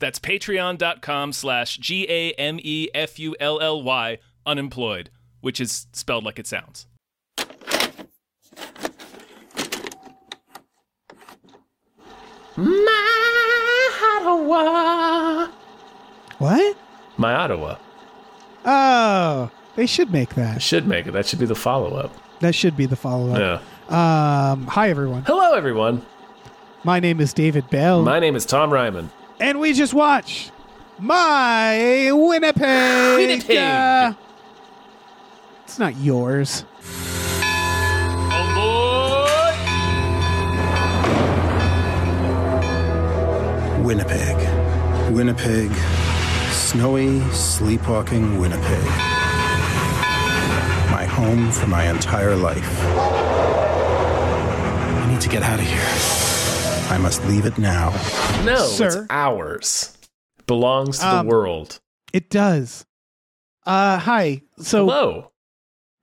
That's patreon.com slash G A M E F U L L Y unemployed, which is spelled like it sounds. My Ottawa. What? My Ottawa. Oh, they should make that. Should make it. That should be the follow up. That should be the follow up. Yeah. Um, hi everyone. Hello, everyone. My name is David Bell, My name is Tom Reimann. And we just watched my Winnipeg. Winnipeg. Uh, it's not yours. Winnipeg. Winnipeg. Snowy, sleepwalking Winnipeg. My home for my entire life. I need to get out of here. I must leave it now. No, Sir. it's ours. Belongs to Um, the world. It does. Uh, hi. So Hello.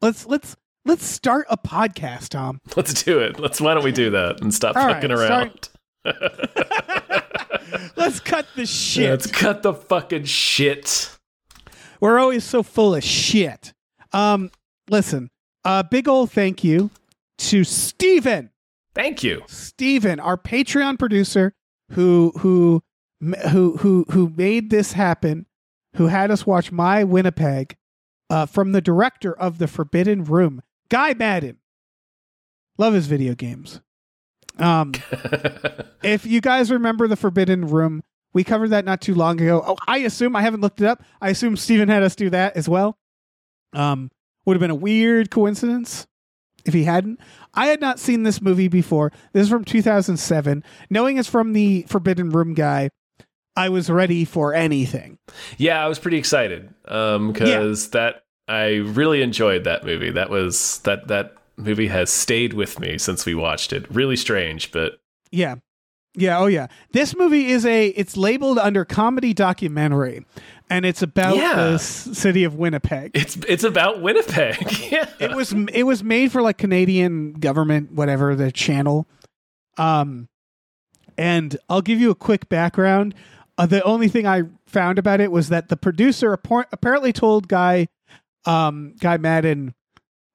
let's let's let's start a podcast, Tom. Let's do it. Let's. Why don't we do that and stop All fucking right, around? Let's cut the shit. Let's cut the fucking shit. We're always so full of shit. Um, listen, a big old thank you to Steven. Thank you. Steven, our Patreon producer who who who who who made this happen, who had us watch My Winnipeg uh, from the director of The Forbidden Room, Guy Maddin. Love his video games. Um, if you guys remember The Forbidden Room, we covered that not too long ago. Oh, I assume I haven't looked it up. I assume Steven had us do that as well. Um, would have been a weird coincidence if he hadn't. I had not seen this movie before. This is from 2007. Knowing it's from the Forbidden Room guy, I was ready for anything. yeah, I was pretty excited um, because that I really enjoyed that movie. That was that that movie has stayed with me since we watched it. Really strange, but Yeah. Yeah, oh yeah. This movie is a it's labeled under comedy documentary and it's about Yeah. the city of Winnipeg. it's it's about Winnipeg. yeah. it was it was made for like Canadian government whatever the channel. Um and I'll give you a quick background. Uh, the only thing I found about it was that the producer appar- apparently told Guy um Guy Maddin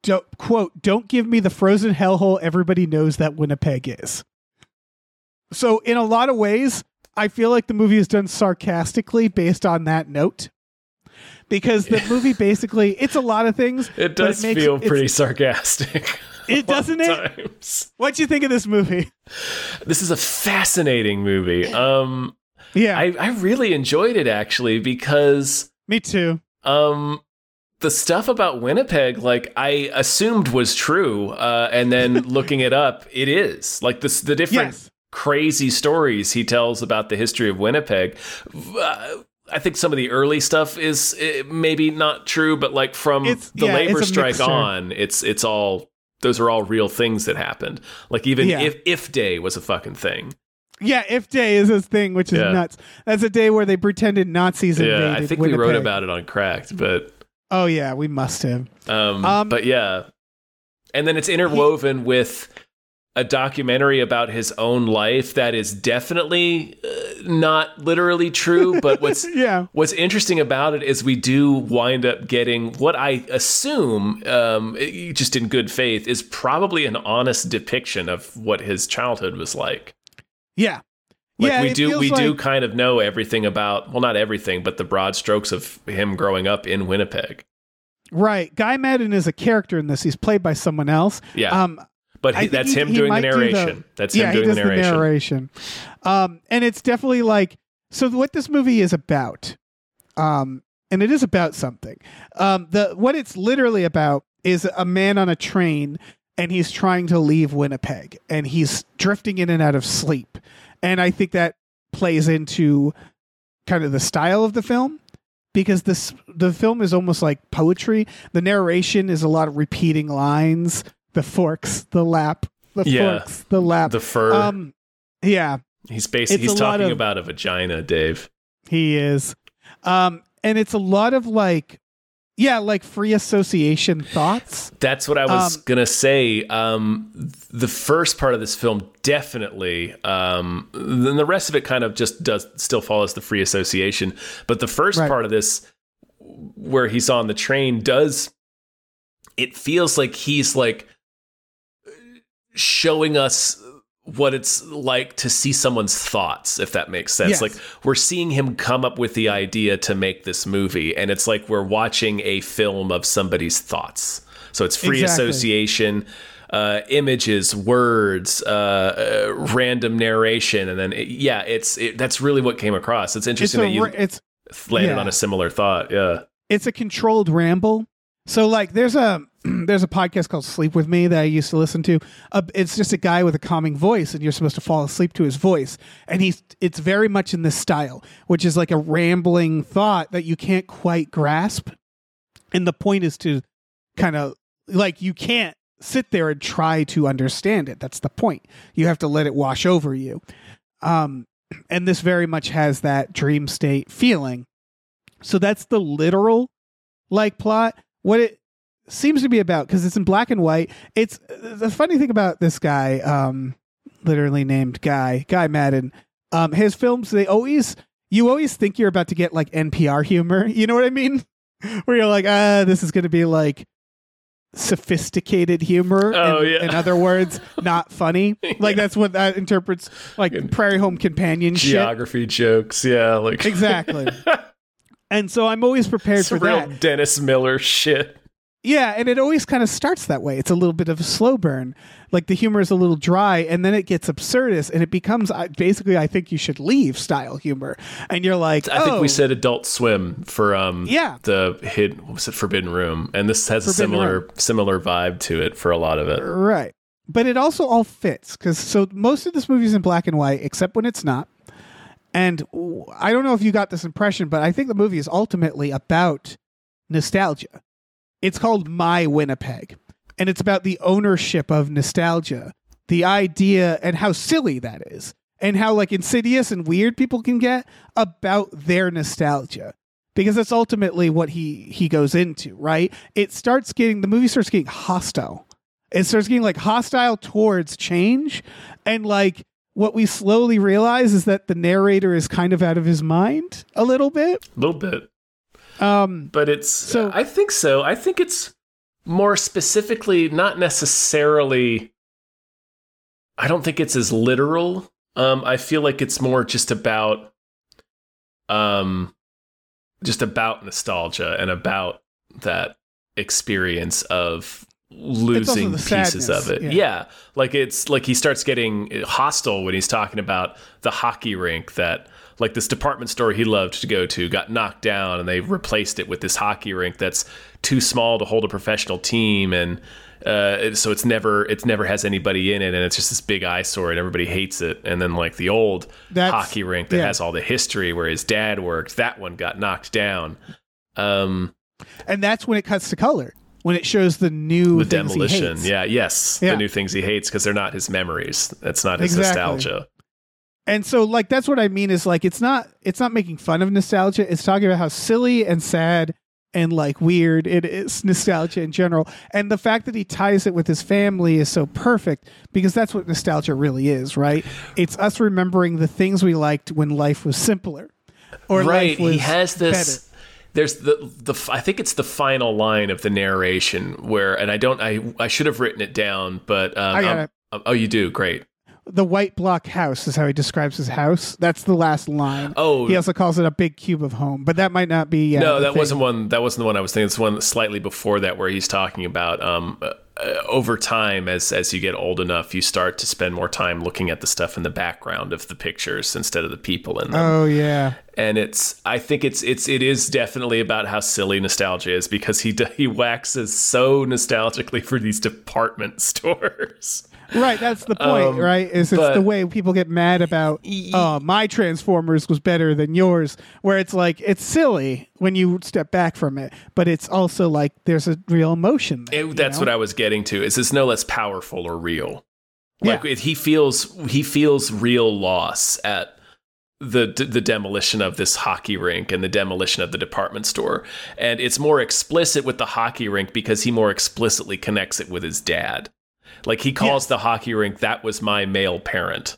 don't, quote don't give me the frozen hellhole everybody knows that Winnipeg is. So in a lot of ways I feel like the movie is done sarcastically based on that note. Because the movie basically it's a lot of things. It does makes- feel pretty sarcastic. It doesn't it? Sometimes. What'd you think of this movie? This is a fascinating movie. Um, Yeah, I, I really enjoyed it actually because me too. um, the stuff about Winnipeg, like I assumed was true, uh, and then looking it up, it is. Like this, the different Yes. Crazy stories he tells about the history of Winnipeg. Uh, I think some of the early stuff is uh, maybe not true, but like from It's- the yeah, labor strike mixture. on, it's it's all those are all real things that happened. Like even Yeah. if if day was a fucking thing. Yeah, if day is his thing, which is Yeah. nuts. That's a day where they pretended Nazis invaded. Yeah, I think we wrote about it on Cracked, but Oh yeah, we must have. um, Um, but yeah, and then it's interwoven with a documentary about his own life that is definitely uh, not literally true. But what's Yeah, what's interesting about it is we do wind up getting what I assume, um, just in good faith, is probably an honest depiction of what his childhood was like. yeah, Like yeah. we do, we do kind of know everything about well, not everything, but the broad strokes of him growing up in Winnipeg. Right, Guy Maddin is a character in this. He's played by someone else. Yeah, Um, but he, that's he- him he doing the might do the- narration. that's yeah, him doing the narration. the narration. Um, and it's definitely like so. What this movie is about, um, and it is about something. Um, the what it's literally about is a man on a train, and he's trying to leave Winnipeg, and he's drifting in and out of sleep, and I think that plays into kind of the style of the film because this the film is almost like poetry. The narration is a lot of repeating lines, the forks, the lap, the Yeah. forks, the lap. The fur. um yeah, he's basically he's talking of- about a vagina, Dave. he is. Um and it's a lot of like yeah, like free association thoughts. That's what I was Um, gonna say. Um, the first part of this film definitely. Um, then the rest of it kind of just does still follows the free association. But the first Right. part of this, where he's on the train, does it feels like he's like showing us what it's like to see someone's thoughts if that makes sense Yes. like we're seeing him come up with the idea to make this movie and it's like we're watching a film of somebody's thoughts so it's free Exactly. association uh, images words uh, uh, random narration and then it- yeah it's it, that's really what came across it's It's interesting a that you it's landed yeah. on a similar thought yeah it's a controlled ramble. So like there's a there's a podcast called Sleep with Me that I used to listen to. Uh, it's just a guy with a calming voice and you're supposed to fall asleep to his voice. And he's it's very much in this style, which is like a rambling thought that you can't quite grasp. And the point is to kind of like you can't sit there and try to understand it. That's the point. You have to let it wash over you. Um and this very much has that dream state feeling. So that's the literal like plot. What it seems to be about because it's in black and white. It's the funny thing about this guy, um, literally named Guy Guy Maddin. Um, his films they always you always think you're about to get like NPR humor. You know what I mean? Where you're like, ah, this is going to be like sophisticated humor. Oh, in, yeah. in other words, not funny. Like that's what that interprets like Prairie Home Companion shit. geography jokes yeah like Exactly. And so I'm always prepared it's for real that. dennis miller shit Yeah, and it always kind of starts that way. It's a little bit of a slow burn. Like the humor is a little dry, and then it gets absurdist, and it becomes basically, I think you should leave style humor. And you're like, I think oh, we said Adult Swim for um Yeah. the hid what was it Forbidden Room, and this has a Forbidden similar similar vibe to it for a lot of it. right. But it also all fits because so most of this movie is in black and white, except when it's not. And I don't know if you got this impression, but I think the movie is ultimately about nostalgia. It's called My Winnipeg, and it's about the ownership of nostalgia, the idea, and how silly that is, and how like insidious and weird people can get about their nostalgia. Because that's ultimately what he he goes into, right? It starts getting the movie starts getting hostile. It starts getting like hostile towards change, and like what we slowly realize is that the narrator is kind of out of his mind a little bit. A little bit, Um, but it's So- I think so. I think it's more specifically not necessarily. I don't think it's as literal. Um, I feel like it's more just about, um, just about nostalgia and about that experience of losing pieces sadness, of it. yeah. Yeah. Like it's like he starts getting hostile when he's talking about the hockey rink that like this department store he loved to go to got knocked down and they replaced it with this hockey rink that's too small to hold a professional team and uh, so it's never it's never has anybody in it and it's just this big eyesore and everybody hates it and then like the old That's- hockey rink that yeah. has all the history where his dad worked that one got knocked down um and that's when it cuts to color when it shows the new the things he demolition hates. yeah yes Yeah. the new things he hates because they're not his memories that's not his Exactly. nostalgia and so like that's what i mean is like it's not it's not making fun of nostalgia it's talking about how silly and sad and like weird it is nostalgia in general and the fact that he ties it with his family is so perfect because that's what nostalgia really is right it's us remembering the things we liked when life was simpler or right life was he has this better. There's the the i think it's the final line of the narration where and i don't i i should have written it down but um, I got I'm- oh you do. Great. The white block house is how he describes his house. That's the last line. Oh. He also calls it a big cube of home but that might not be yeah, no that thing. wasn't one that wasn't the one i was thinking. It's one slightly before that where he's talking about um uh, over time as as you get old enough you start to spend more time looking at the stuff in the background of the pictures instead of the people in them oh yeah and it's I think it's it's it is definitely about how silly nostalgia is because he he waxes so nostalgically for these department stores. Right, that's the point, Um, right? Is it's but- the way people get mad about oh, my Transformers was better than yours, where it's like it's silly when you step back from it, but it's also like there's a real emotion there. It- that's what I was getting to. Is this no less powerful or real? Like Yeah. it- he feels he feels real loss at the the demolition of this hockey rink and the demolition of the department store, and it's more explicit with the hockey rink because he more explicitly connects it with his dad. Like he calls Yes. the hockey rink that was my male parent.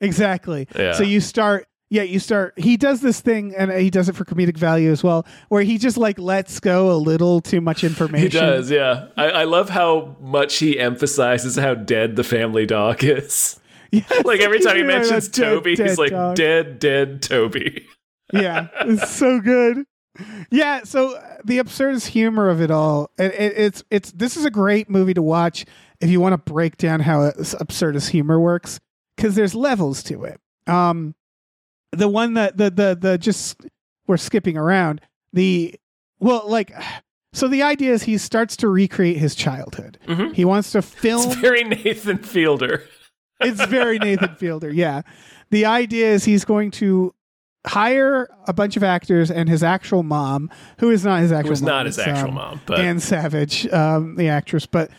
Exactly. Yeah. So you start, yeah, you start. He does this thing, and he does it for comedic value as well, where he just like lets go a little too much information. He does, yeah. I, I love how much he emphasizes how dead the family dog is. Yes, Like every time he mentions dead, Toby, dead he's like dog. dead, dead Toby. yeah, it's so good. Yeah, so uh, the absurdist humor of it all, it, it, it's it's this is a great movie to watch if you want to break down how absurdist humor works because there's levels to it. Um, the one that the the the just we're skipping around the well like so the idea is he starts to recreate his childhood. Mhm. He wants to film It's very Nathan Fielder. it's very Nathan Fielder. Yeah. The idea is he's going to hire a bunch of actors and his actual mom, who is not his actual was mom. not his actual um, mom, but Anne Savage, um, the actress, but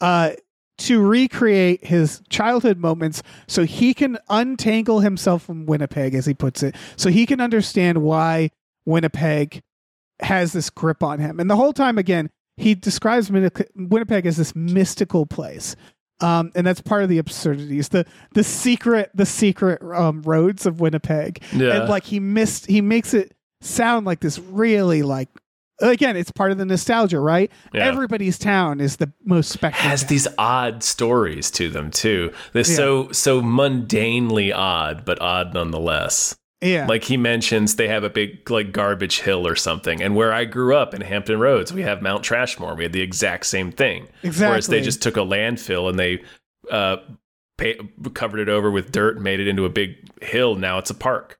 uh, to recreate his childhood moments so he can untangle himself from Winnipeg, as he puts it, so he can understand why Winnipeg has this grip on him. And the whole time, again, he describes Winnipeg as this mystical place. Um, and that's part of the absurdities, the the secret, the secret um, roads of Winnipeg, yeah. and like he missed, he makes it sound like this really like again, it's part of the nostalgia, right? Yeah. Everybody's town is the most spectacular. has these odd stories to them too. They're Yeah. so so mundanely odd, but odd nonetheless. Yeah, Like he mentions they have a big like garbage hill or something. And where I grew up in Hampton Roads, we have Mount Trashmore. We had the exact same thing. Exactly. Whereas they just took a landfill and they uh pay, covered it over with dirt and made it into a big hill. Now it's a park.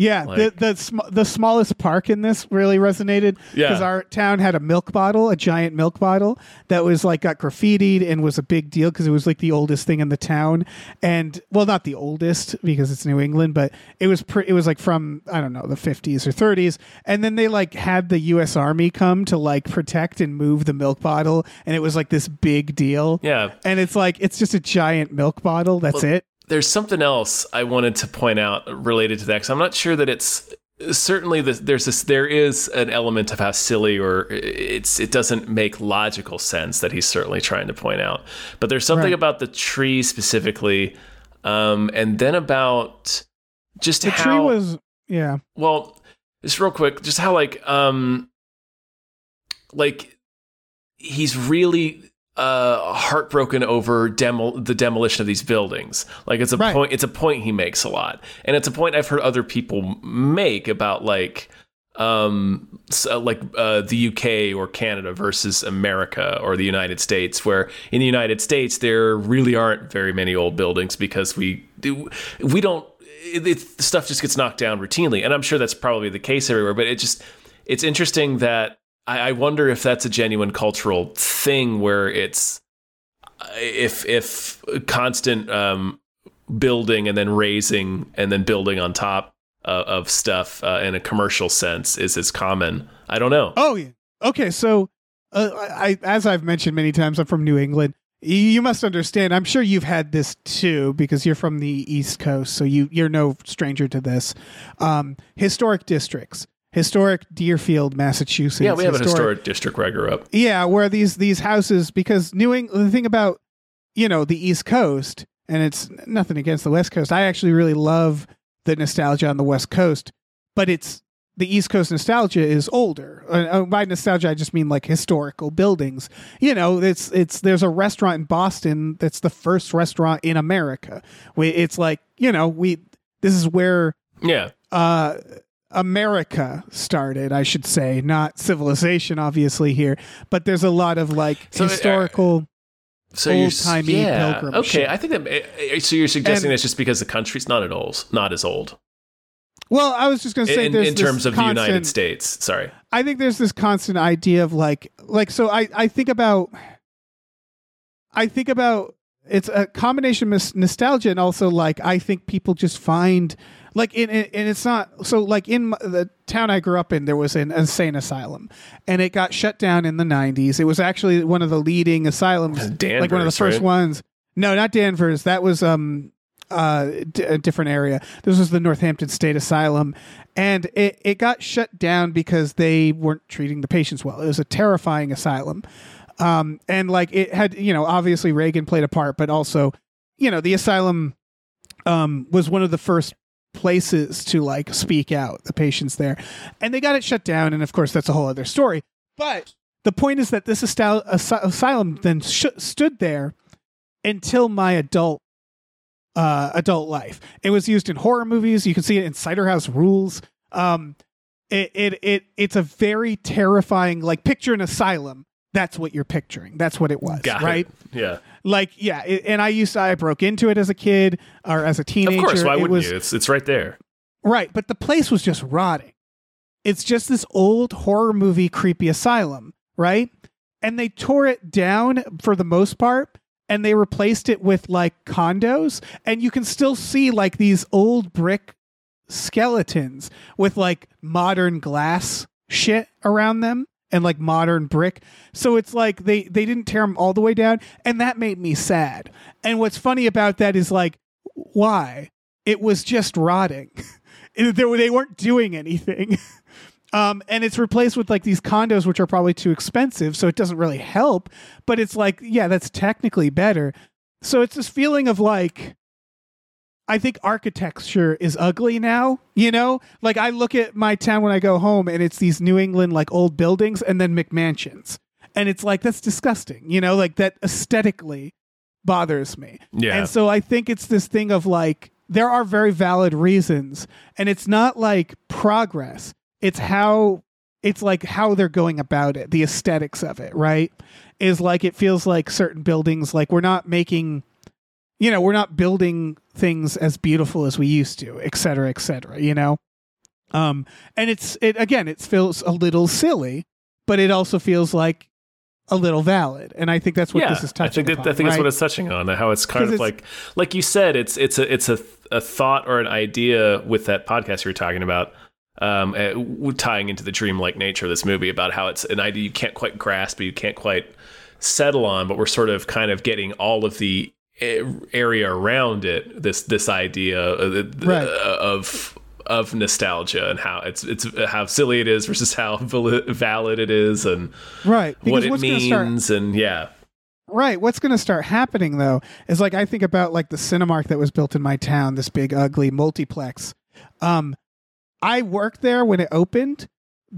Yeah. like- the the sm- the smallest park in this really resonated Yeah. because our town had a milk bottle, a giant milk bottle that was like got graffitied and was a big deal because it was like the oldest thing in the town. And well, not the oldest because it's New England, but it was pre- it was like from I don't know the 50s or 30s. And then they like had the U.S. Army come to like protect and move the milk bottle, and it was like this big deal. Yeah. And it's like it's just a giant milk bottle. That's Well, it. There's something else I wanted to point out related to that because I'm not sure that it's certainly the, there's this there is an element of how silly or it's it doesn't make logical sense that he's certainly trying to point out. But there's something Right. about the tree specifically, um, and then about just The how tree was yeah. well, just real quick, just how like um like he's really uh heartbroken over demo the demolition of these buildings. Like it's a Right. point it's a point he makes a lot. And it's a point I've heard other people make about like um so like uh, the UK or Canada versus America or the United States where in the United States there really aren't very many old buildings because we do we don't it, it, stuff just gets knocked down routinely and I'm sure that's probably the case everywhere but it just it's interesting that I, I wonder if that's a genuine cultural thing where it's if if constant um building and then raising and then building on top of stuff uh, in a commercial sense is as common. I don't know. Oh yeah. Okay, so uh, I, as I've mentioned many times, I'm from New England. You, you must understand. I'm sure you've had this too because you're from the East Coast, so you you're no stranger to this. Um, historic districts, historic Deerfield, Massachusetts. yeah, we have a historic district where I grew up. Yeah, where these these houses because New England. The thing about you know the East Coast, and it's nothing against the West Coast. I actually really love the nostalgia on the West Coast, but it's the East Coast nostalgia is older. Uh, uh, by nostalgia, I just mean like historical buildings. You know, it's it's there's a restaurant in Boston that's the first restaurant in America. We, it's like you know we this is where Yeah, uh America started, I should say, not civilization, obviously here, but there's a lot of like So, uh, historical. so you're Old-timey yeah, pilgrim Okay, shit. I think that. uh, So you're suggesting And- that's just because the country's not as old, not as old well, I was just going to say in, in terms of the United States. Sorry. I think there's this constant idea of like like so I I think about I think about it's a combination of nostalgia and also like I think people just find like in, in and it's not so like in the town I grew up in there was an insane asylum and it got shut down in the 90s. It was actually one of the leading asylums Danvers, like one of the first right? ones. No, not Danvers. That was um uh d- a different area. This was the Northampton State Asylum and it it got shut down because they weren't treating the patients well. It was a terrifying asylum. Um and like it had, you know, obviously Reagan played a part, but also, you know, the asylum um was one of the first places to like speak out the patients there. And they got it shut down and of course that's a whole other story. But the point is that this asy- asy- asylum then sh- stood there until my adult uh adult life. It was used in horror movies. You can see it in cider house rules. Um it it, it it's a very terrifying like picture an asylum. That's what you're picturing. That's what it was Got right? It. Yeah. Like yeah it, and i used to i broke into it as a kid or as a teenager Of course. Why it wouldn't was you? It's it's right there. Right, but the place was just rotting. It's just this old horror movie creepy asylum, right? And they tore it down for the most part and they replaced it with like condos and you can still see like these old brick skeletons with like modern glass shit around them and like modern brick. So it's like they they didn't tear them all the way down and that made me sad. And what's funny about that is like why? It was just rotting. They, they weren't doing anything. Um, and it's replaced with like these condos, which are probably too expensive, so it doesn't really help. But it's like, yeah, that's technically better. So it's this feeling of like, I think architecture is ugly now. You know, like I look at my town when I go home, and it's these New England like old buildings, and then McMansions, and it's like that's disgusting. You know, like that aesthetically bothers me. Yeah. And so I think it's this thing of like there are very valid reasons and it's not like progress. It's how it's like how they're going about it, the aesthetics of it, right? Is like it feels like certain buildings like we're not making you know, we're not building things as beautiful as we used to, et cetera, et cetera, you know? Um and it's it again, it feels a little silly, but it also feels like a little valid. And I think that's what yeah, this is touching I think that, upon, I think that's what it's touching on. How it's kind of it's- like, like you said, it's it's a it's a a thought or an idea with that podcast you were talking about, um, uh, tying into the dreamlike nature of this movie about how it's an idea you can't quite grasp, but you can't quite settle on, but we're sort of kind of getting all of the area around it. This this idea of, Right. of of nostalgia and how it's it's how silly it is versus how valid it is and right. what it gonna start means and yeah. Right. What's going to start happening though is like I think about like the Cinemark that was built in my town, this big ugly multiplex. Um, I worked there when it opened.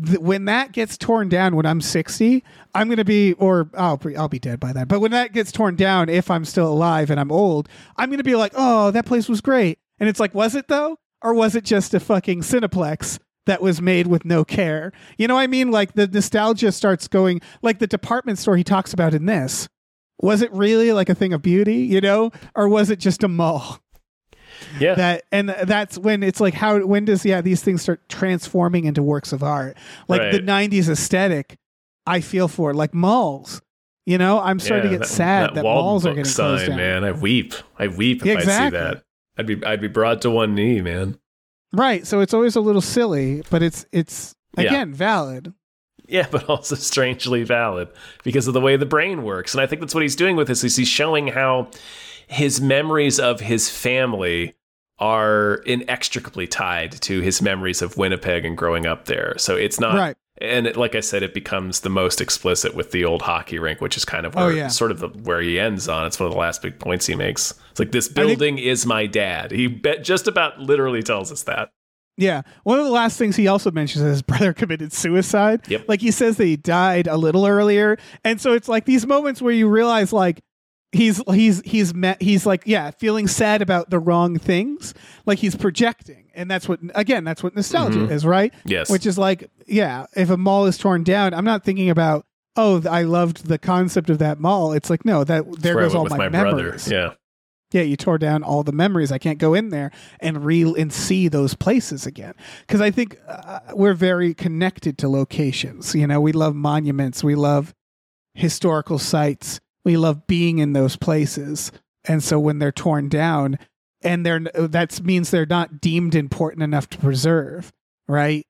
Th- when that gets torn down when I'm 60, I'm going to be, or I'll I'll be dead by then. But when that gets torn down, if I'm still alive and I'm old, I'm going to be like, oh, that place was great. And it's like, was it though? Or was it just a fucking Cineplex that was made with no care? You know what I mean? Like the nostalgia starts going, like the department store he talks about in this was it really like a thing of beauty you know or was it just a mall Yeah. that and that's when it's like how when does yeah these things start transforming into works of art like the 90s aesthetic i feel for like malls you know i'm starting Yeah, to get sad that, Walden malls are getting sign, closed down man. I weep. I weep if Yeah, I exactly. see that. I'd be I'd be brought to one knee, man. right so it's always a little silly but it's it's Yeah. again valid Yeah, but also strangely valid because of the way the brain works. And I think that's what he's doing with this is he's showing how his memories of his family are inextricably tied to his memories of Winnipeg and growing up there. So it's not right and it, like I said, it becomes the most explicit with the old hockey rink, which is kind of Oh, where, yeah. sort of the, where he ends on. It's one of the last big points he makes. It's like this think- building is my dad. He bet just about literally tells us that. Yeah. One of the last things he also mentions is his brother committed suicide. Yep. Like he says that he died a little earlier. And so it's like these moments where you realize like he's he's he's met he's like, yeah, feeling sad about the wrong things. Like he's projecting. And that's what again, that's what nostalgia Mhm. is, right? Yes. Which is like, yeah, if a mall is torn down, I'm not thinking about Oh, I loved the concept of that mall. It's like no, that there goes all my, my brother. memories. Yeah. Yeah, you tore down all the memories. I can't go in there and re and see those places again because I think uh, we're very connected to locations. You know, we love monuments, we love historical sites, we love being in those places. and so when they're torn down, and they're that means they're not deemed important enough to preserve, right?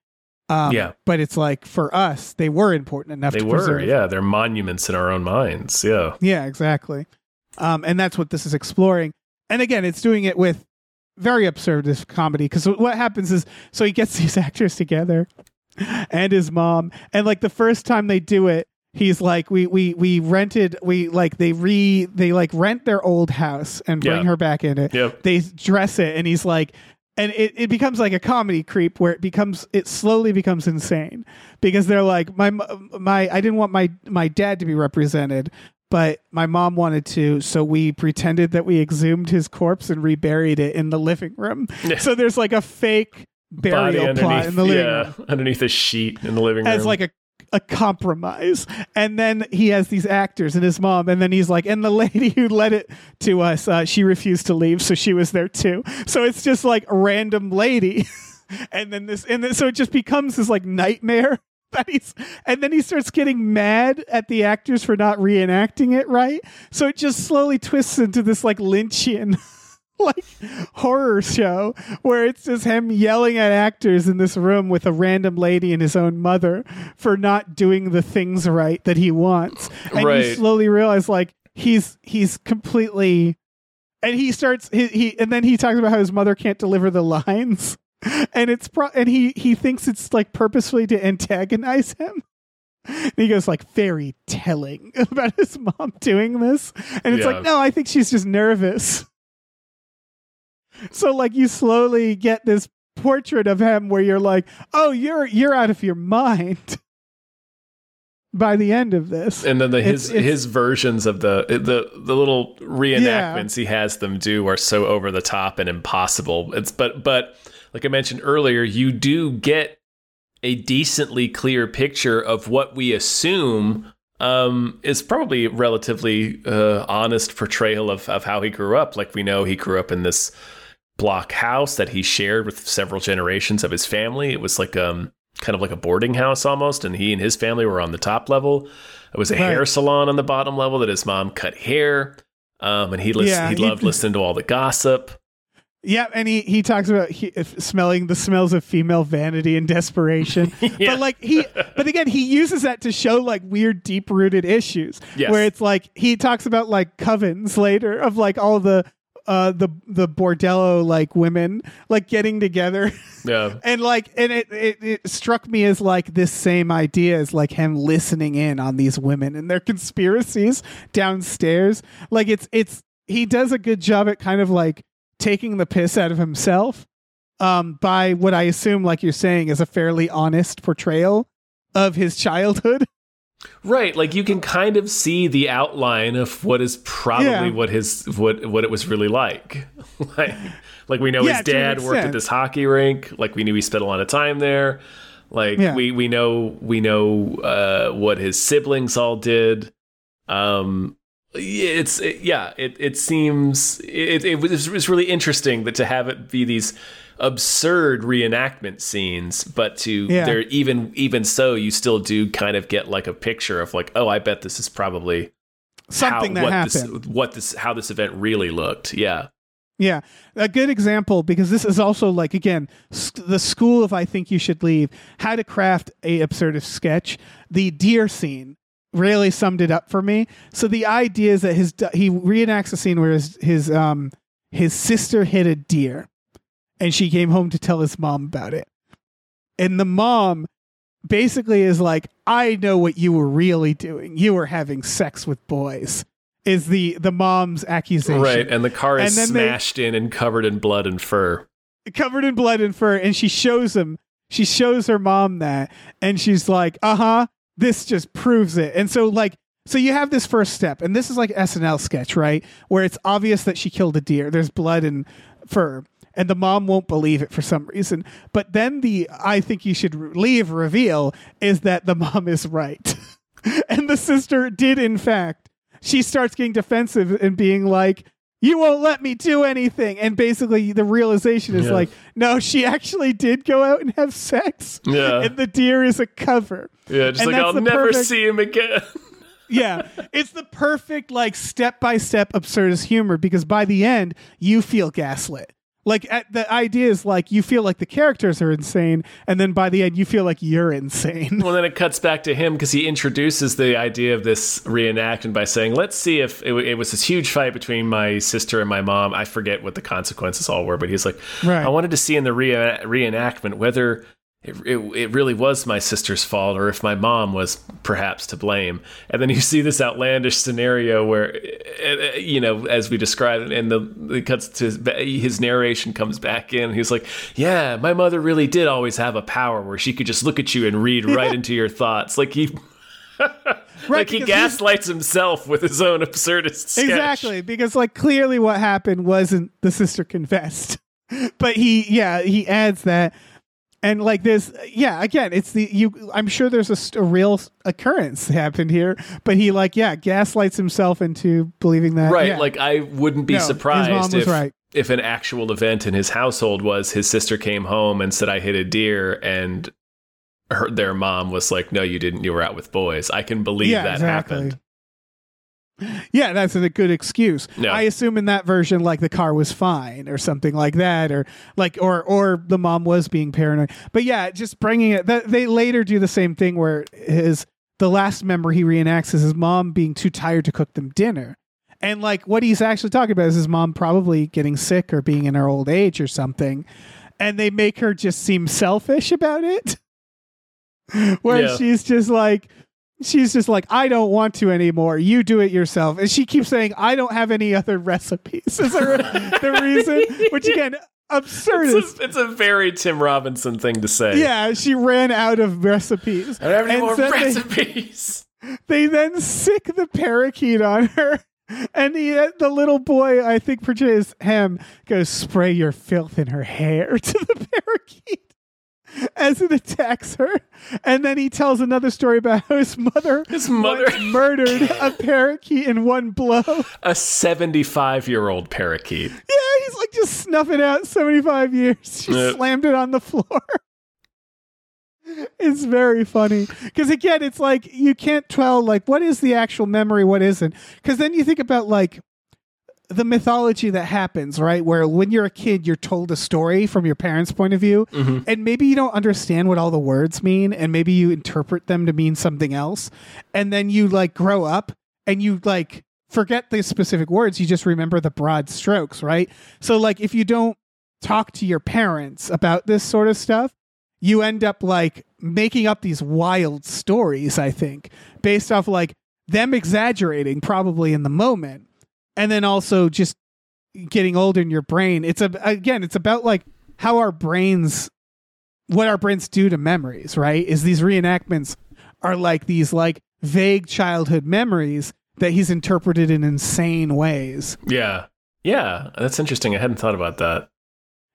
Um, Yeah. But it's like for us, they were important enough They to were, preserve. yeah. They're monuments in our own minds. Yeah. Yeah, exactly. Um, and that's what this is exploring. And again, it's doing it with very absurdist comedy because what happens is so he gets these actors together and his mom, and like the first time they do it, he's like, we we we rented we like they re they like rent their old house and bring Yeah. her back in it. Yep. They dress it, and he's like. And it, it becomes like a comedy creep where it becomes it slowly becomes insane because they're like my my I didn't want my my dad to be represented but my mom wanted to, so we pretended that we exhumed his corpse and reburied it in the living room. Yeah. So there's like a fake burial plot in the living yeah, room underneath a sheet in the living room. as like a a compromise. And then he has these actors and his mom, and then he's like, and the lady who led it to us, uh, she refused to leave, so she was there too. So it's just like a random lady. and then this and then so it just becomes this like nightmare that he's and then he starts getting mad at the actors for not reenacting it right so it just slowly twists into this like lynchian like horror show where it's just him yelling at actors in this room with a random lady and his own mother for not doing the things right that he wants. And you slowly realize like he's he's completely and he starts he, he and then he talks about how his mother can't deliver the lines. And it's pro and he he thinks it's like purposefully to antagonize him. And he goes like very telling about his mom doing this. And it's Yeah. like no i think she's just nervous so like you slowly get this portrait of him where you're like oh you're you're out of your mind by the end of this and then the his it's- his versions of the the the little reenactments he has them do are so over the top and impossible. It's but but like I mentioned earlier, you do get a decently clear picture of what we assume um, is probably a relatively uh, honest portrayal of, of how he grew up. Like we know he grew up in this block house that he shared with several generations of his family. It was like um kind of like a boarding house almost, and he and his family were on the top level. It was a Right. hair salon on the bottom level that his mom cut hair. Um, and he lis- Yeah, he he- loved listening to all the gossip. Yeah, and he he talks about he, smelling the smells of female vanity and desperation. Yeah. But like he, but again, he uses that to show like weird, deep rooted issues. Yes. Where it's like he talks about like covens later of like all the uh the the bordello like women like getting together. Yeah. and like and it, it it struck me as like this same idea as like him listening in on these women and their conspiracies downstairs. Like it's it's he does a good job at kind of like taking the piss out of himself um by what i assume like you're saying is a fairly honest portrayal of his childhood Right, like you can kind of see the outline of what is probably Yeah. what his what what it was really like. like, like we know Yeah, his dad worked at this hockey rink. Like we knew he spent a lot of time there. Like Yeah. we we know we know uh, what his siblings all did. Um, yeah, it's it, yeah. It it seems it it was, it was really interesting that to have it be these absurd reenactment scenes, but to Yeah. there even even so, you still do kind of get like a picture of like, oh, I bet this is probably something how, that what happened This, what this how this event really looked. Yeah, Yeah, a good example because this is also like again s- the school of I think you should leave how to craft a absurdist sketch. The deer scene really summed it up for me. So the idea is that his he reenacts a scene where his his um his sister hit a deer, and she came home to tell his mom about it, and the mom basically is like, "I know what you were really doing. You were having sex with boys." Is the the mom's accusation right. And the car is then they- smashed in and covered in blood and fur. covered in blood and fur and she shows him she shows her mom that and she's like uh-huh this just proves it and so like so you have this first step and this is like snl sketch right where it's obvious that she killed a deer there's blood and fur and the mom won't believe it for some reason but then the i think you should leave reveal is that the mom is right and the sister did in fact she starts getting defensive and being like you won't let me do anything and basically the realization is Yeah. like no she actually did go out and have sex Yeah. and the deer is a cover Yeah, just And like I'll never perfect- see him again. yeah, it's the perfect like step by step absurdist humor because by the end you feel gaslit. Like at, the idea is like you feel like the characters are insane, and then by the end you feel like you're insane. Well, then it cuts back to him because he introduces the idea of this reenactment by saying, "Let's see if it, it, was this huge fight between my sister and my mom. I forget what the consequences all were, but he's like, Right. I wanted to see in the re- reenactment whether." It, it, it really was my sister's fault, or if my mom was perhaps to blame. And then you see this outlandish scenario where, uh, you know, as we describe it, and the it cuts to his, his narration comes back in. He's like, "Yeah, my mother really did always have a power where she could just look at you and read right into your thoughts." Like he, like he gaslights himself with his own absurdist sketch. Exactly, because like clearly what happened wasn't the sister confessed, but he yeah he adds that, and like this yeah again it's the you I'm sure there's a, st- a real occurrence happened here, but he like yeah gaslights himself into believing that Right. yeah. Like I wouldn't be No, surprised if right. if an actual event in his household was his sister came home and said I hit a deer and her, their mom was like, "No, you didn't. You were out with boys." I can believe yeah that exactly. happened. Yeah, that's a good excuse. Yeah. I assume in that version, like the car was fine or something like that, or like, or or the mom was being paranoid. But yeah, just bringing it. That they later do the same thing where his the last memory he reenacts is his mom being too tired to cook them dinner, and like what he's actually talking about is his mom probably getting sick or being in her old age or something, and they make her just seem selfish about it, where Yeah. she's just like she's just like, I don't want to anymore. You do it yourself. And she keeps saying, I don't have any other recipes. Is her, the reason? Which again, absurdist. It's a, it's a very Tim Robinson thing to say. yeah, she ran out of recipes. I don't have any And more so they- recipes. They then sick the parakeet on her. And he, uh, the little boy, I think portrays him, goes, spray your filth in her hair to the parakeet as it attacks her. And then he tells another story about how his mother His mother- murdered a parakeet in one blow. A 75 year old parakeet. Yeah, he's like just snuffing out 75 years. She slammed it on the floor. It's very funny because again, it's like you can't tell like what is the actual memory, what isn't. Because then you think about like the mythology that happens, right? Where when you're a kid, you're told a story from your parents' point of view, mm-hmm. and maybe you don't understand what all the words mean, and maybe you interpret them to mean something else, and then you like grow up and you like forget the specific words, you just remember the broad strokes, right? So like if you don't talk to your parents about this sort of stuff, you end up like making up these wild stories, I think, based off like them exaggerating probably in the moment and then also just getting older in your brain. It's a again, it's about like how our brains what our brains do to memories, right? Is these reenactments are like these like vague childhood memories that he's interpreted in insane ways. Yeah. Yeah. That's interesting. I hadn't thought about that.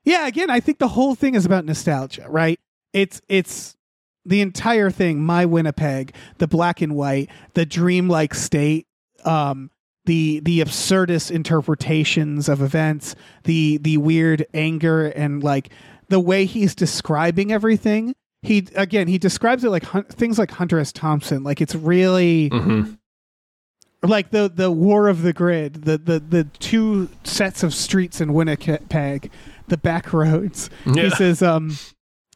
Yeah, again, I think the whole thing is about nostalgia, right? It's it's the entire thing, my Winnipeg, the black and white, the dreamlike state, um, the the absurdist interpretations of events, the the weird anger and like the way he's describing everything. He again, he describes it like hun- things like Hunter S. Thompson. Like it's really hmm like the the war of the grid, the the the two sets of streets in Winnipeg, the back roads. He says, um,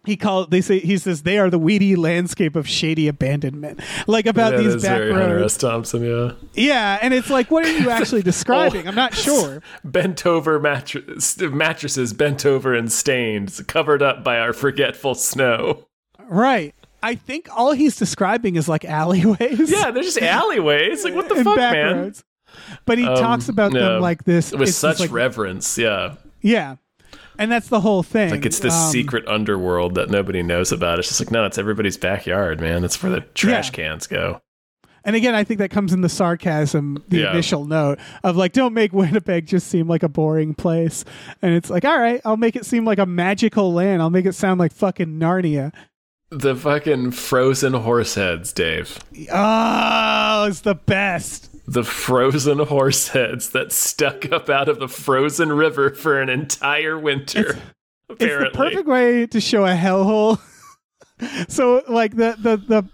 he called. They say he says they are the weedy landscape of shady abandonment, like about yeah, these back very roads. Thompson, yeah. Yeah, and it's like, what are you actually describing? I'm not sure. Bent over mattress, mattresses bent over and stained, covered up by our forgetful snow. Right. I think all he's describing is like alleyways. Yeah, they're just alleyways. Like, what the fuck, man? roads. But he Um, talks about no. them like this With such like, reverence, yeah. yeah, and that's the whole thing. Like it's this Um, secret underworld that nobody knows about. It's just like, no, it's everybody's backyard, man. That's where the trash Yeah. cans go. And again, I think that comes in the sarcasm, the Yeah. initial note of like, don't make Winnipeg just seem like a boring place. And it's like, all right, I'll make it seem like a magical land. I'll make it sound like fucking Narnia. The fucking frozen horse heads, Dave. Oh, it's the best. The frozen horse heads that stuck up out of the frozen river for an entire winter. apparently. It's the perfect way to show a hellhole. so like the the the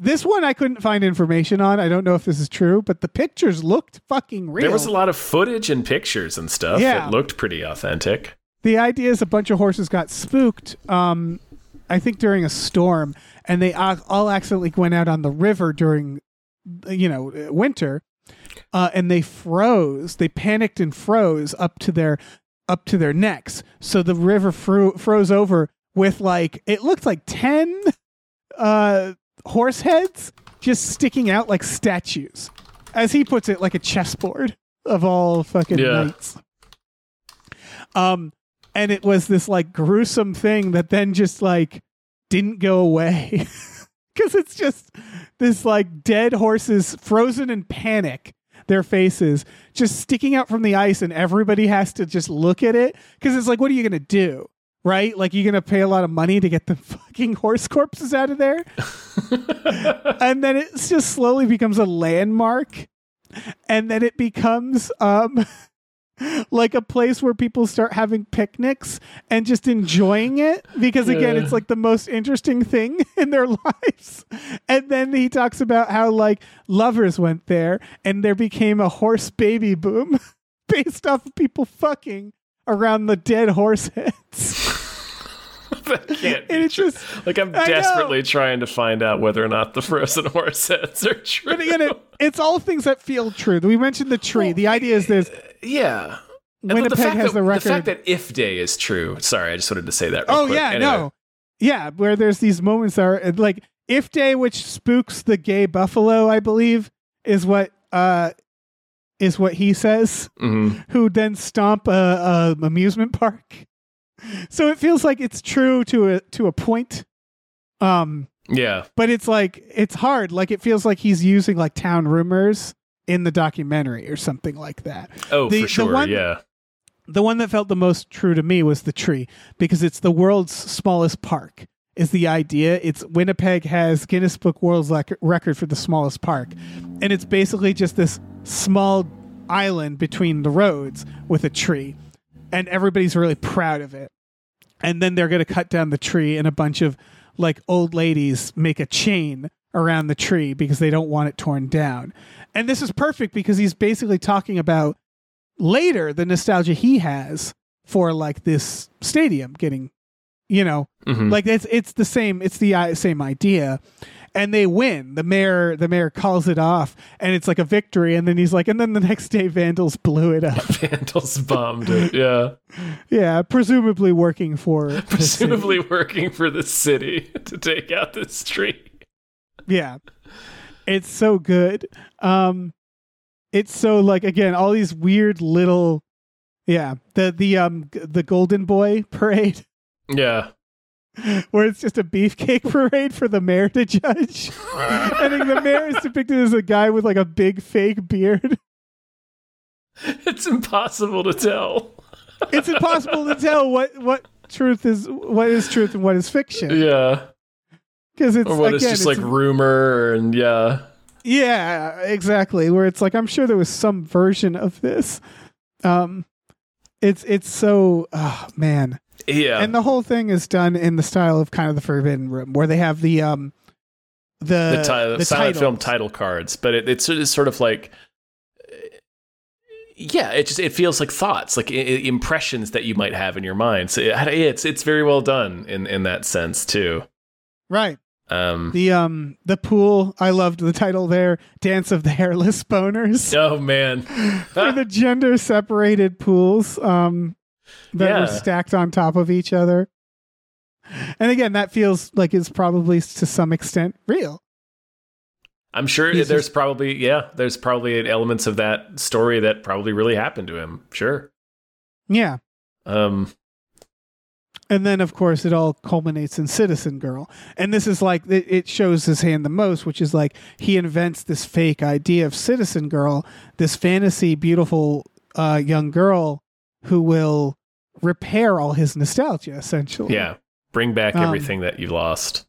this one I couldn't find information on. I don't know if this is true, but the pictures looked fucking real. There was a lot of footage and pictures and stuff. Yeah. It looked pretty authentic. the idea is a bunch of horses got spooked um i think during a storm and they all accidentally went out on the river during you know winter uh, and they froze they panicked and froze up to their up to their necks. So the river fro- froze over with like it looked like 10 uh horse heads just sticking out like statues as he puts it like a chessboard of all fucking Yeah. knights. Um and it was this like gruesome thing that then just like didn't go away. Because it's just this like dead horses frozen in panic their faces just sticking out from the ice and everybody has to just look at it because it's like what are you gonna do right? Like you're gonna pay a lot of money to get the fucking horse corpses out of there? And then it just slowly becomes a landmark and then it becomes um like a place where people start having picnics and just enjoying it because again Yeah. it's like the most interesting thing in their lives and then he talks about how like lovers went there and there became a horse baby boom based off of people fucking around the dead horse heads can't be and it's true. just like I'm I know. desperately trying to find out whether or not the frozen horse heads are true. but again it, it's all things that feel true we mentioned the tree the idea is there's yeah. Winnipeg the has that, the record The fact that if day is true. Sorry, I just wanted to say that. Real Oh quick. yeah, Anyway. no, yeah, where there's these moments that are like if day, which spooks the gay buffalo, I believe, is what uh is what he says. Mhm. Who then stomp a, a amusement park. So it feels like it's true to a to a point. Um, Yeah. but it's like it's hard. Like it feels like he's using like town rumors in the documentary or something like that. Oh, The- for the sure. one- yeah. the one that felt the most true to me was the tree because it's the world's smallest park is the idea it's winnipeg has guinness book world's record for the smallest park and it's basically just this small island between the roads with a tree and everybody's really proud of it. And then they're going to cut down the tree and a bunch of like old ladies make a chain around the tree because they don't want it torn down. And this is perfect because he's basically talking about later the nostalgia he has for like this stadium getting you know Mhm. like it's it's the same it's the uh, same idea and they win the mayor the mayor calls it off and it's like a victory and then he's like and then the next day vandals blew it up Vandals bombed it. Yeah. yeah presumably working for the city. Presumably working for the city to take out this tree. yeah it's so good um it's so like again all these weird little yeah the the um the golden boy parade Yeah. where it's just a beefcake parade for the mayor to judge i think the mayor is depicted as a guy with like a big fake beard It's impossible to tell. it's impossible to tell what what truth is what is truth and what is fiction Yeah. because it's Or what is again, just like rumor and yeah. Yeah, exactly. Where it's like I'm sure there was some version of this. Um it's it's so oh man. Yeah. And the whole thing is done in the style of kind of the Forbidden Room where they have the um the the, ti- the silent film title cards, but it, it's it's sort of like, yeah, it just it feels like thoughts, like I- impressions that you might have in your mind. So it, it's it's very well done in in that sense too. Right. Um, The um the pool, I loved the title there, Dance of the Hairless Boners. oh man, For the gender separated pools um that were stacked on top of each other. And again, that feels like it's probably to some extent real. I'm sure He's there's just- probably yeah, there's probably elements of that story that probably really happened to him. Sure. Yeah. Um, And then, of course, it all culminates in Citizen Girl. And this is like, it, it shows his hand the most, which is like he invents this fake idea of Citizen Girl, this fantasy, beautiful uh, young girl who will repair all his nostalgia, essentially. yeah, bring back Um, everything that you lost.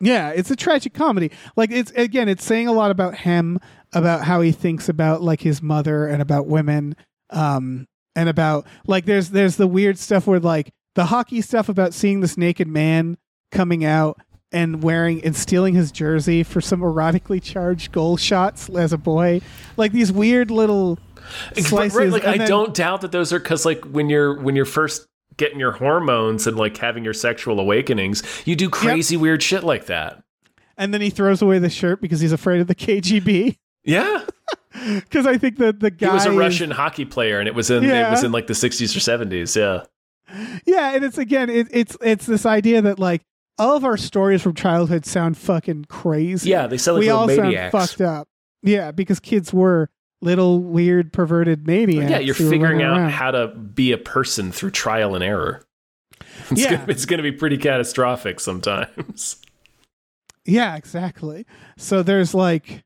Yeah, it's a tragic comedy. Like it's again, it's saying a lot about him, about how he thinks about like his mother and about women, um, and about like there's there's the weird stuff where like the hockey stuff about seeing this naked man coming out and wearing and stealing his jersey for some erotically charged goal shots as a boy. Like these weird little slices. right, like I then- don't doubt that those are because like when you're when you're first getting your hormones and like having your sexual awakenings, you do crazy weird shit like that. And then he throws away the shirt because he's afraid of the KGB. Yeah, Because I think that the he guy was a is- Russian hockey player, and it was in it was in like the 60s or 70s. Yeah, Yeah, and it's again, it, it's it's this idea that like all of our stories from childhood sound fucking crazy. yeah, they sound like we all maniacs. sound fucked up. Yeah, because kids were little weird perverted maniacs. Yeah, you're figuring out around. how to be a person through trial and error. It's Yeah. gonna, it's going to be pretty catastrophic sometimes. Yeah, exactly. So there's like,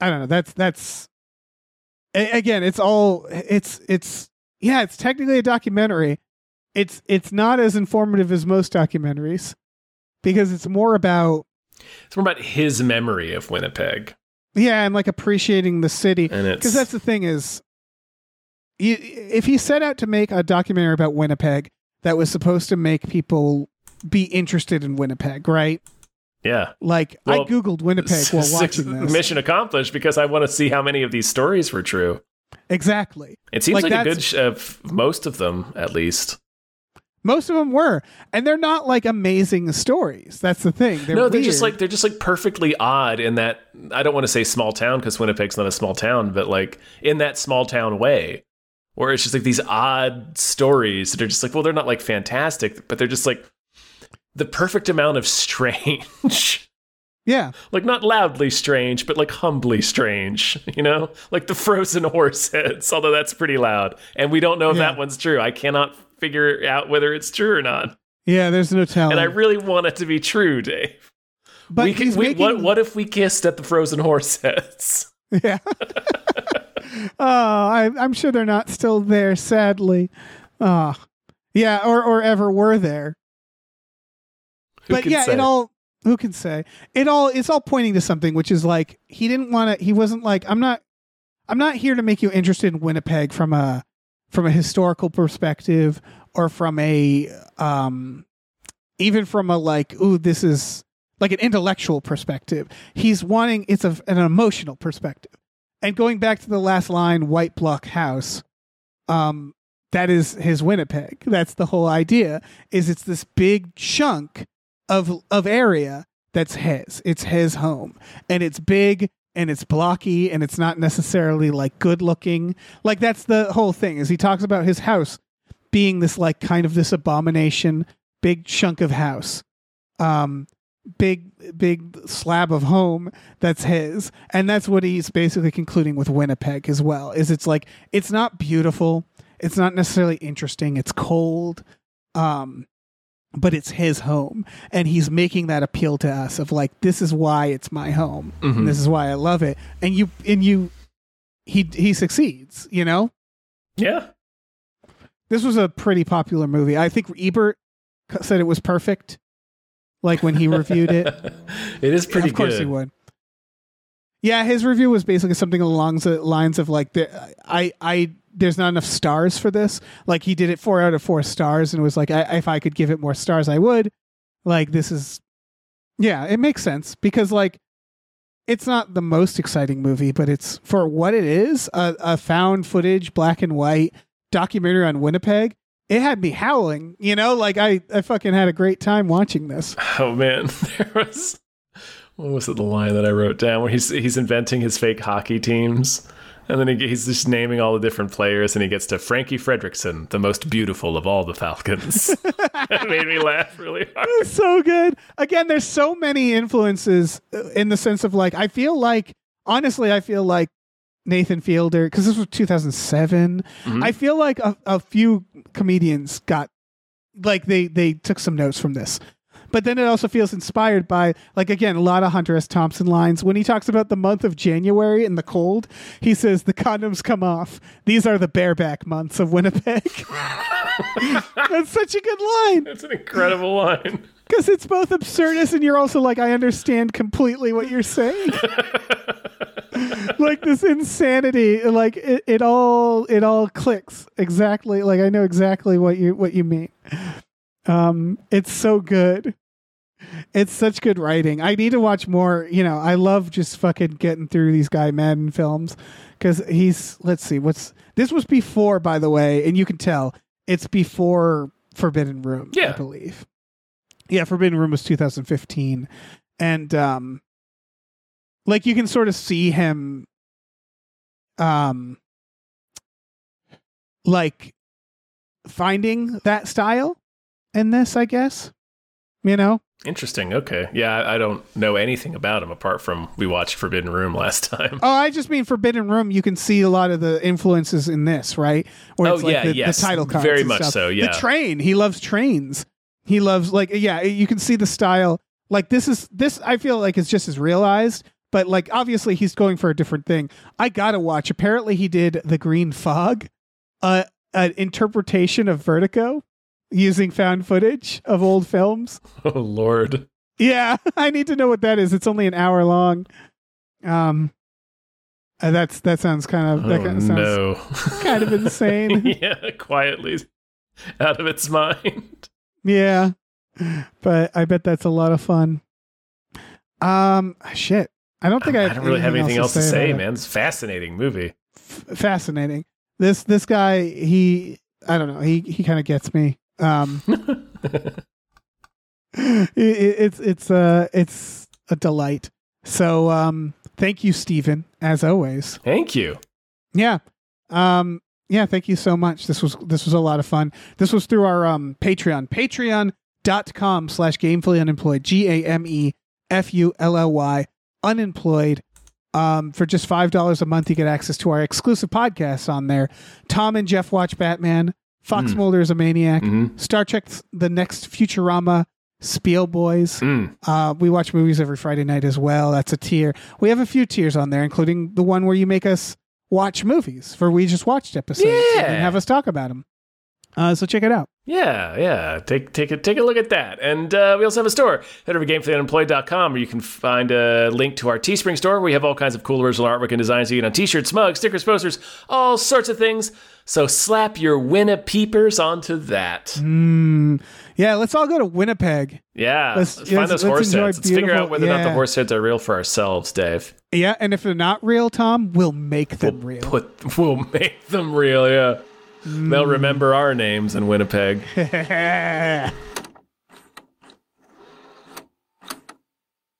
I don't know. That's that's a- again, it's all it's it's yeah, it's technically a documentary. It's it's not as informative as most documentaries because it's more about It's more about his memory of Winnipeg, yeah, and like appreciating the city. Because that's the thing is, you, if he set out to make a documentary about Winnipeg that was supposed to make people be interested in Winnipeg, right? yeah. Like Well, I googled Winnipeg while watching this. Mission accomplished because I want to see how many of these stories were true. Exactly. It seems Like, like, a good sh- uh, f- most of them, at least. Most of them were, and they're not like amazing stories. That's the thing. They're no, they're just like they're just like perfectly odd in that I don't want to say small town because Winnipeg's not a small town, but like in that small town way, where it's just like these odd stories that are just like well, they're not like fantastic, but they're just like the perfect amount of strange. yeah, like not loudly strange, but like humbly strange, you know? Like the frozen horse heads, although that's pretty loud. And we don't know if Yeah. that one's true. I cannot figure out whether it's true or not. yeah. There's no telling. And I really want it to be true, Dave. but we can, we, making, what, what if we kissed at the frozen horse heads? Yeah. oh, I, I'm sure they're not still there. Sadly. Oh, yeah, or or ever were there. Who but yeah, say? it all. Who can say it all? It's all pointing to something, which is like he didn't want to. He wasn't like I'm not. I'm not here to make you interested in Winnipeg from a from a historical perspective or from a um even from a like ooh this is like an intellectual perspective. He's wanting it's a, an emotional perspective. And going back to the last line, white block house, um, that is his Winnipeg. That's the whole idea. Is it's this big chunk of of area that's his. It's his home, and it's big and it's blocky and it's not necessarily like good looking. Like that's the whole thing. Is he talks about his house being this like kind of this abomination, big chunk of house, um, big big slab of home that's his, and that's what he's basically concluding with Winnipeg as well. Is it's like it's not beautiful, it's not necessarily interesting, it's cold, um, but it's his home, and he's making that appeal to us of like this is why it's my home, Mhm. this is why I love it, and you and you, he he succeeds, you know Yeah. this was a pretty popular movie. I think Ebert said it was perfect. Like when he reviewed it, it is pretty of course good. he would. Yeah, his review was basically something along the lines of like, the, I, I, there's not enough stars for this. Like he did it four out of four stars, and was like, I, if I could give it more stars, I would. Like this is, yeah, it makes sense because like, it's not the most exciting movie, but it's for what it is, a, a found footage, black and white documentary on Winnipeg. It had me howling, you know, like I, I fucking had a great time watching this. Oh man, there was what was it the line that I wrote down where he's he's inventing his fake hockey teams, and then he, he's just naming all the different players, and he gets to Frankie Fredrickson, the most beautiful of all the Falcons. that made me laugh really hard. so good. Again, there's so many influences uh, in the sense of like I feel like honestly, I feel like Nathan Fielder because this was 2007. Mhm. I feel like a, a few comedians got like they they took some notes from this. But then it also feels inspired by, like, again, a lot of Hunter S. Thompson lines. When he talks about the month of January and the cold, he says, The condoms come off. These are the bareback months of Winnipeg. That's such a good line That's an incredible line. because it's both absurdist and you're also like i understand completely what you're saying like this insanity like it, it all it all clicks exactly like i know exactly what you what you mean um it's so good it's such good writing. I need to watch more. You know, I love just fucking getting through these Guy Maddin films because he's. Let's see, what's this was before, by the way, and you can tell it's before Forbidden Room. Yeah, I believe. Yeah, Forbidden Room was 2015, and um, like you can sort of see him, um, like finding that style in this, I guess. You know, Interesting. Okay. Yeah, I, don't know anything about him apart from we watched Forbidden Room last time. Oh, I just mean Forbidden Room. You can see a lot of the influences in this, right? Where Oh, it's like yeah, the, yes. the title cards. Very much stuff. so, yeah. The train. He loves trains. He loves like yeah. You can see the style. Like this is this. I feel like it's just as realized, but like obviously he's going for a different thing. I gotta watch. Apparently he did the Green Fog, uh, an interpretation of Vertigo using found footage of old films. Oh Lord. Yeah, I need to know what that is. It's only an hour long. Um, uh, that's that sounds kind of that oh, kind of sounds no. kind of insane. yeah, quietly out of its mind. yeah, but I bet that's a lot of fun. Um, shit. I don't think I, I don't really have anything else to say, it. man. It's a fascinating movie. F- fascinating. This this guy, he, I don't know. He he kind of gets me. Um, it, it- it's it's uh it's a delight. So um, thank you, Stephen, as always. Thank you. Yeah. Um yeah, thank you so much. This was this was a lot of fun. This was through our um Patreon. Patreon.com slash gamefully unemployed. G A M E F U L L Y unemployed. Um, for just five dollars a month, you get access to our exclusive podcasts on there. Tom and Jeff watch Batman. Fox Mm. Mulder is a maniac. hmm Star Trek: The Next Futurama. Spiel Boys. Mm. Uh, we watch movies every Friday night as well. That's a tier. We have a few tiers on there, including the one where you make us watch movies for we just watched episodes Yeah. and have us talk about them. Uh, so check it out. Yeah, yeah. Take take a take a look at that. And uh, we also have a store. Head over to gamefullyunemployed.com where you can find a link to our Teespring store. where We have all kinds of cool original artwork and designs you get on t-shirts, mugs, stickers, posters, all sorts of things. So slap your Winna peepers onto that. Mm, yeah, let's all go to Winnipeg. Yeah. Let's- Let's, find those let's horse heads. Let's figure out whether or not the yeah. horse heads are real for ourselves, Dave. Yeah, and if they're not real, Tom, we'll make them real. Put we'll make them real, yeah. They'll remember our names in Winnipeg.